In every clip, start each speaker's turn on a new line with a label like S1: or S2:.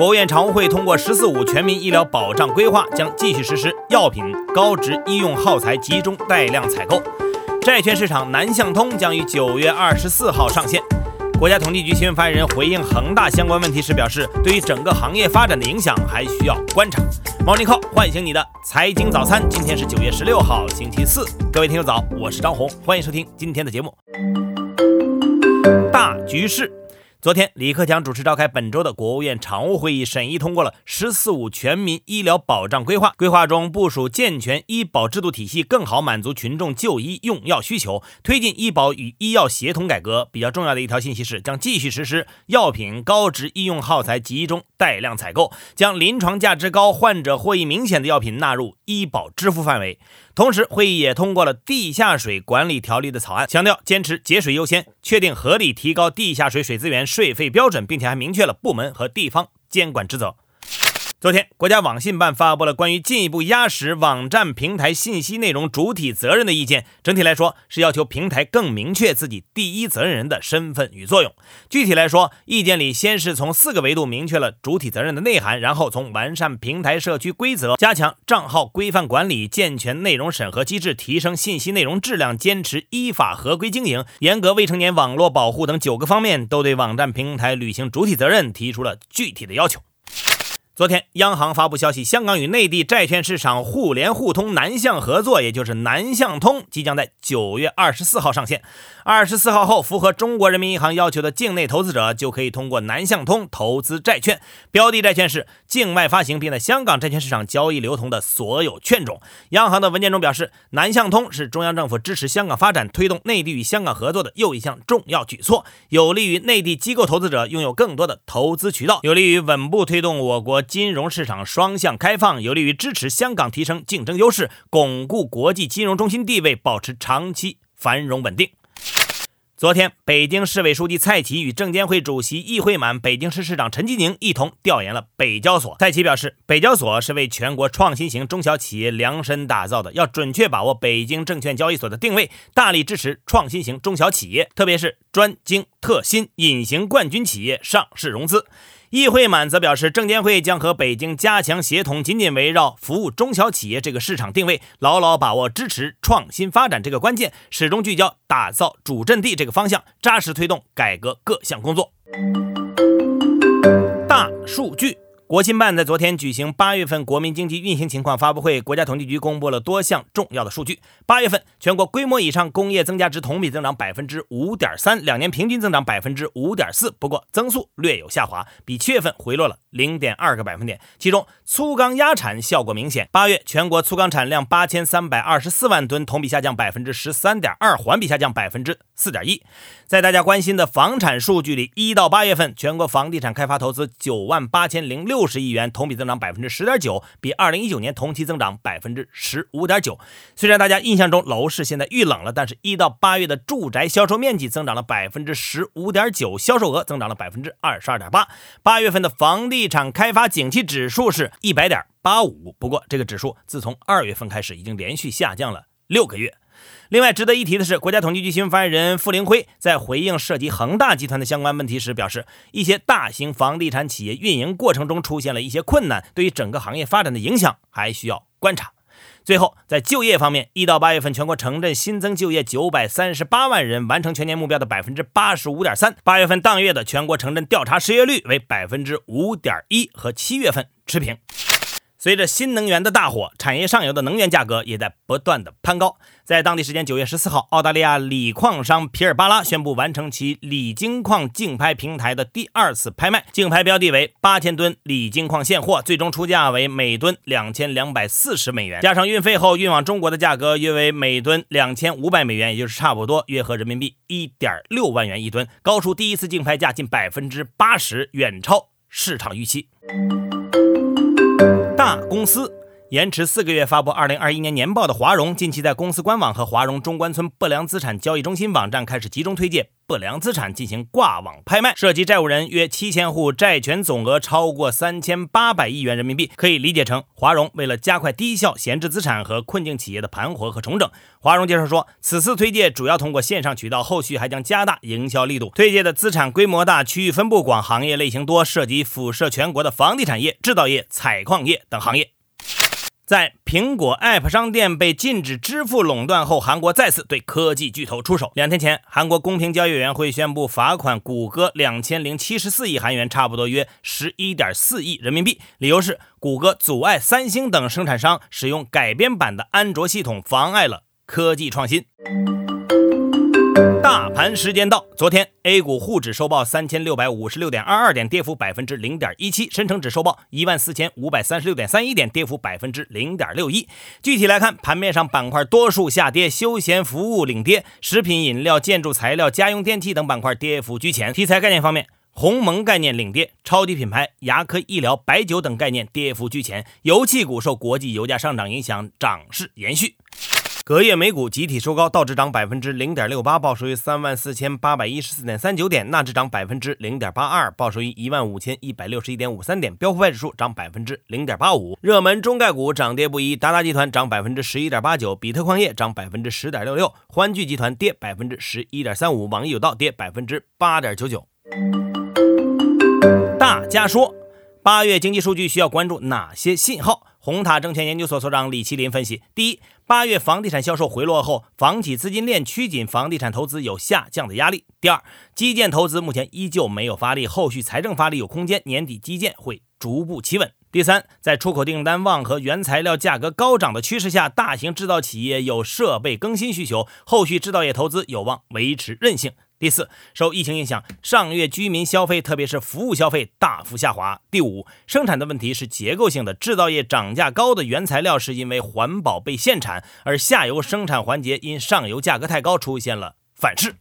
S1: 国务院常务会通过“十四五”全民医疗保障规划，将继续实施药品高值医用耗材集中带量采购。债券市场南向通将于九月二十四号上线。国家统计局新闻发言人回应恒大相关问题时表示，对于整个行业发展的影响还需要观察。猫尼靠唤醒你的财经早餐，今天是九月十六号，星期四。各位听众早，我是张红，欢迎收听今天的节目。大局势。昨天，李克强主持召开本周的国务院常务会议，审议通过了“十四五”全民医疗保障规划。规划中部署健全医保制度体系，更好满足群众就医用药需求，推进医保与医药协同改革。比较重要的一条信息是，将继续实施药品高值医用耗材集中带量采购，将临床价值高、患者获益明显的药品纳入医保支付范围。同时，会议也通过了地下水管理条例的草案，强调坚持节水优先，确定合理提高地下水水资源税费标准，并且还明确了部门和地方监管职责。昨天，国家网信办发布了关于进一步压实网站平台信息内容主体责任的意见。整体来说，是要求平台更明确自己第一责任人的身份与作用。具体来说，意见里先是从四个维度明确了主体责任的内涵，然后从完善平台社区规则、加强账号规范管理、健全内容审核机制、提升信息内容质量、坚持依法合规经营、严格未成年网络保护等九个方面，都对网站平台履行主体责任提出了具体的要求。昨天，央行发布消息，香港与内地债券市场互联互通南向合作，也就是南向通，即将在九月二十四号上线。二十四号后，符合中国人民银行要求的境内投资者就可以通过南向通投资债券。标的债券是境外发行并在香港债券市场交易流通的所有券种。央行的文件中表示，南向通是中央政府支持香港发展、推动内地与香港合作的又一项重要举措，有利于内地机构投资者拥有更多的投资渠道，有利于稳步推动我国。金融市场双向开放，有利于支持香港提升竞争优势，巩固国际金融中心地位，保持长期繁荣稳定。昨天，北京市委书记蔡奇与证监会主席易会满、北京市市长陈吉宁一同调研了北交所。蔡奇表示，北交所是为全国创新型中小企业量身打造的，要准确把握北京证券交易所的定位，大力支持创新型中小企业，特别是专精特新、隐形冠军企业上市融资。议会满则表示，证监会将和北京加强协同，紧紧围绕服务中小企业这个市场定位，牢牢把握支持创新发展这个关键，始终聚焦打造主阵地这个方向，扎实推动改革各项工作。大数据。国新办在昨天举行八月份国民经济运行情况发布会，国家统计局公布了多项重要的数据。八月份全国规模以上工业增加值同比增长百分之五点三，两年平均增长百分之五点四，不过增速略有下滑，比七月份回落了零点二个百分点。其中粗钢压产效果明显，八月全国粗钢产量八千三百二十四万吨，同比下降百分之十三点二，环比下降百分之四点一。在大家关心的房产数据里，一到八月份全国房地产开发投资九万八千零六。六十亿元，同比增长百分之十点九，比二零一九年同期增长百分之十五点九。虽然大家印象中楼市现在遇冷了，但是一到八月的住宅销售面积增长了百分之十五点九，销售额增长了百分之二十二点八。八月份的房地产开发景气指数是一百点八五，不过这个指数自从二月份开始已经连续下降了六个月。另外值得一提的是，国家统计局新闻发言人傅凌辉在回应涉及恒大集团的相关问题时表示，一些大型房地产企业运营过程中出现了一些困难，对于整个行业发展的影响还需要观察。最后，在就业方面，一到八月份全国城镇新增就业九百三十八万人，完成全年目标的百分之八十五点三。八月份当月的全国城镇调查失业率为百分之五点一，和七月份持平。随着新能源的大火，产业上游的能源价格也在不断的攀高。在当地时间九月十四号，澳大利亚锂矿商皮尔巴拉宣布完成其锂金矿竞拍平台的第二次拍卖，竞拍标的为八千吨锂金矿现货，最终出价为每吨两千两百四十美元，加上运费后运往中国的价格约为每吨两千五百美元，也就是差不多约合人民币一点六万元一吨，高出第一次竞拍价近百分之八十，远超市场预期。大公司延迟四个月发布二零二一年年报的华融，近期在公司官网和华融中关村不良资产交易中心网站开始集中推荐不良资产进行挂网拍卖，涉及债务人约七千户，债权总额超过三千八百亿元人民币。可以理解成，华融为了加快低效闲置资产和困境企业的盘活和重整。华融介绍说，此次推介主要通过线上渠道，后续还将加大营销力度。推介的资产规模大，区域分布广，行业类型多，涉及辐射全国的房地产业、制造业、采矿业等行业。在苹果 App 商店被禁止支付垄断后，韩国再次对科技巨头出手。两天前，韩国公平交易委员会宣布罚款谷歌两千零七十四亿韩元，差不多约十一点四亿人民币。理由是谷歌阻碍三星等生产商使用改编版的安卓系统，妨碍了科技创新。大盘时间到，昨天 A 股沪指收报三千六百五十六点二二点，跌幅百分之零点一七；深成指收报一万四千五百三十六点三一点，跌幅百分之零点六一。具体来看，盘面上板块多数下跌，休闲服务领跌，食品饮料、建筑材料、家用电器等板块跌幅居前。题材概念方面，鸿蒙概念领跌，超级品牌、牙科、医疗、白酒等概念跌幅居前。油气股受国际油价上涨影响，涨势延续。隔夜美股集体收高，道指涨百分之零点六八，报收于三万四千八百一十四点三九点；纳指涨百分之零点八二，报收于一万五千一百六十一点五三点；标普指数涨百分之零点八五。热门中概股涨跌不一，达达集团涨百分之十一点八九，比特矿业涨百分之十点六六，欢聚集团跌百分之十一点三五，网易有道跌百分之八点九九。大家说，八月经济数据需要关注哪些信号？红塔证券研究所所长李麒麟分析：第一，八月房地产销售回落后，房企资金链趋紧，房地产投资有下降的压力。第二，基建投资目前依旧没有发力，后续财政发力有空间，年底基建会逐步企稳。第三，在出口订单旺和原材料价格高涨的趋势下，大型制造企业有设备更新需求，后续制造业投资有望维持韧性。第四，受疫情影响，上月居民消费，特别是服务消费大幅下滑。第五，生产的问题是结构性的，制造业涨价高的原材料是因为环保被限产，而下游生产环节因上游价格太高出现了反噬。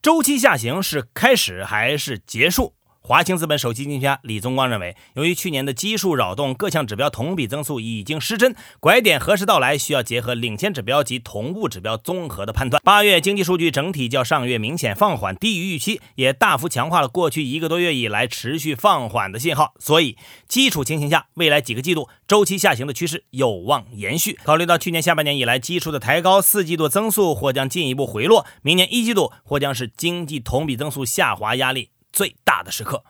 S1: 周期下行是开始还是结束？华兴资本首席经济学家李宗光认为，由于去年的基数扰动，各项指标同比增速已经失真，拐点何时到来，需要结合领先指标及同步指标综合的判断。八月经济数据整体较上月明显放缓，低于预期，也大幅强化了过去一个多月以来持续放缓的信号。所以，基础情形下，未来几个季度周期下行的趋势有望延续。考虑到去年下半年以来基数的抬高，四季度增速或将进一步回落，明年一季度或将是经济同比增速下滑压力。最大的时刻，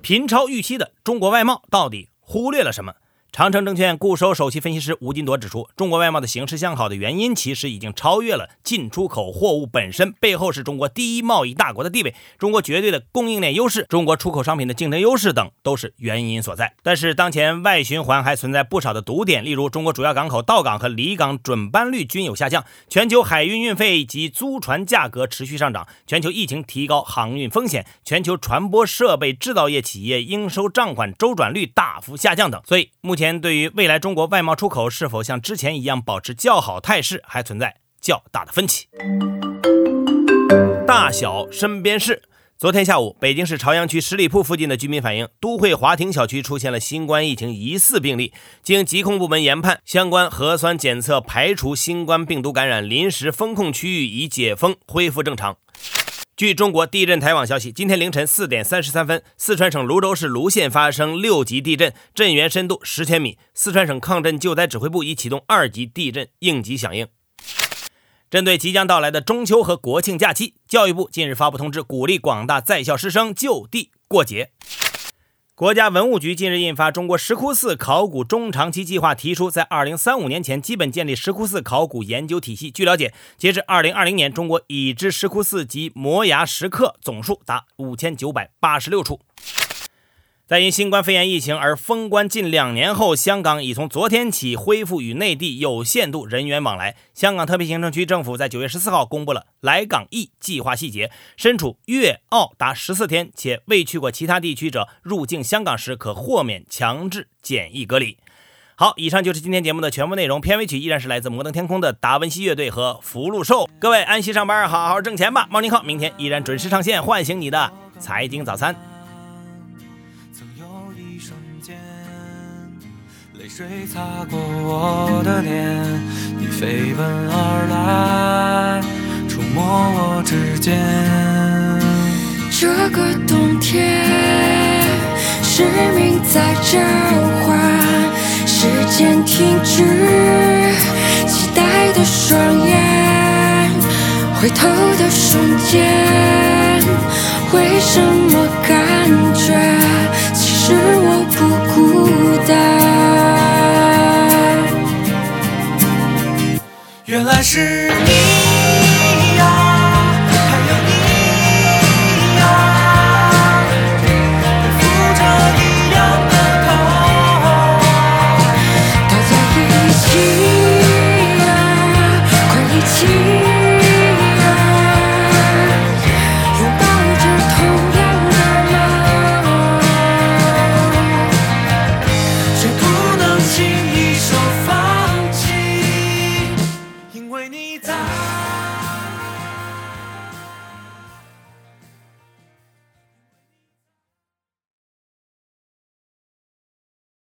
S1: 频超预期的中国外贸到底忽略了什么？长城证券固收首席分析师吴金铎指出，中国外贸的形势向好的原因，其实已经超越了进出口货物本身，背后是中国第一贸易大国的地位、中国绝对的供应链优势、中国出口商品的竞争优势等，都是原因所在。但是，当前外循环还存在不少的堵点，例如中国主要港口到港和离港准班率均有下降，全球海运运费及租船价格持续上涨，全球疫情提高航运风险，全球船舶设备制造业企业应收账款周转率大幅下降等。所以，目前。对于未来中国外贸出口是否像之前一样保持较好态势，还存在较大的分歧。大小身边事。昨天下午，北京市朝阳区十里铺附近的居民反映，都会华庭小区出现了新冠疫情疑似病例。经疾控部门研判，相关核酸检测排除新冠病毒感染，临时封控区域已解封，恢复正常。据中国地震台网消息，今天凌晨四点三十三分，四川省泸州市泸县发生六级地震，震源深度十千米。四川省抗震救灾指挥部已启动二级地震应急响应。针对即将到来的中秋和国庆假期，教育部近日发布通知，鼓励广大在校师生就地过节。国家文物局近日印发《中国石窟寺考古中长期计划》，提出在二零三五年前基本建立石窟寺考古研究体系。据了解，截至二零二零年，中国已知石窟寺及摩崖石刻总数达五千九百八十六处。在因新冠肺炎疫情而封关近两年后，香港已从昨天起恢复与内地有限度人员往来。香港特别行政区政府在九月十四号公布了来港易计划细节，身处粤澳达十四天且未去过其他地区者入境香港时可豁免强制检疫隔离。好，以上就是今天节目的全部内容。片尾曲依然是来自摩登天空的达文西乐队和福禄寿。各位安心上班，好好挣钱吧。猫宁号明天依然准时上线，唤醒你的财经早餐。
S2: 泪水擦过我的脸？你飞奔而来触摸我指尖。
S3: 这个冬天使命在召唤时间停止期待的双眼回头的瞬间为什么感觉其实我不孤单？
S2: 原来是你。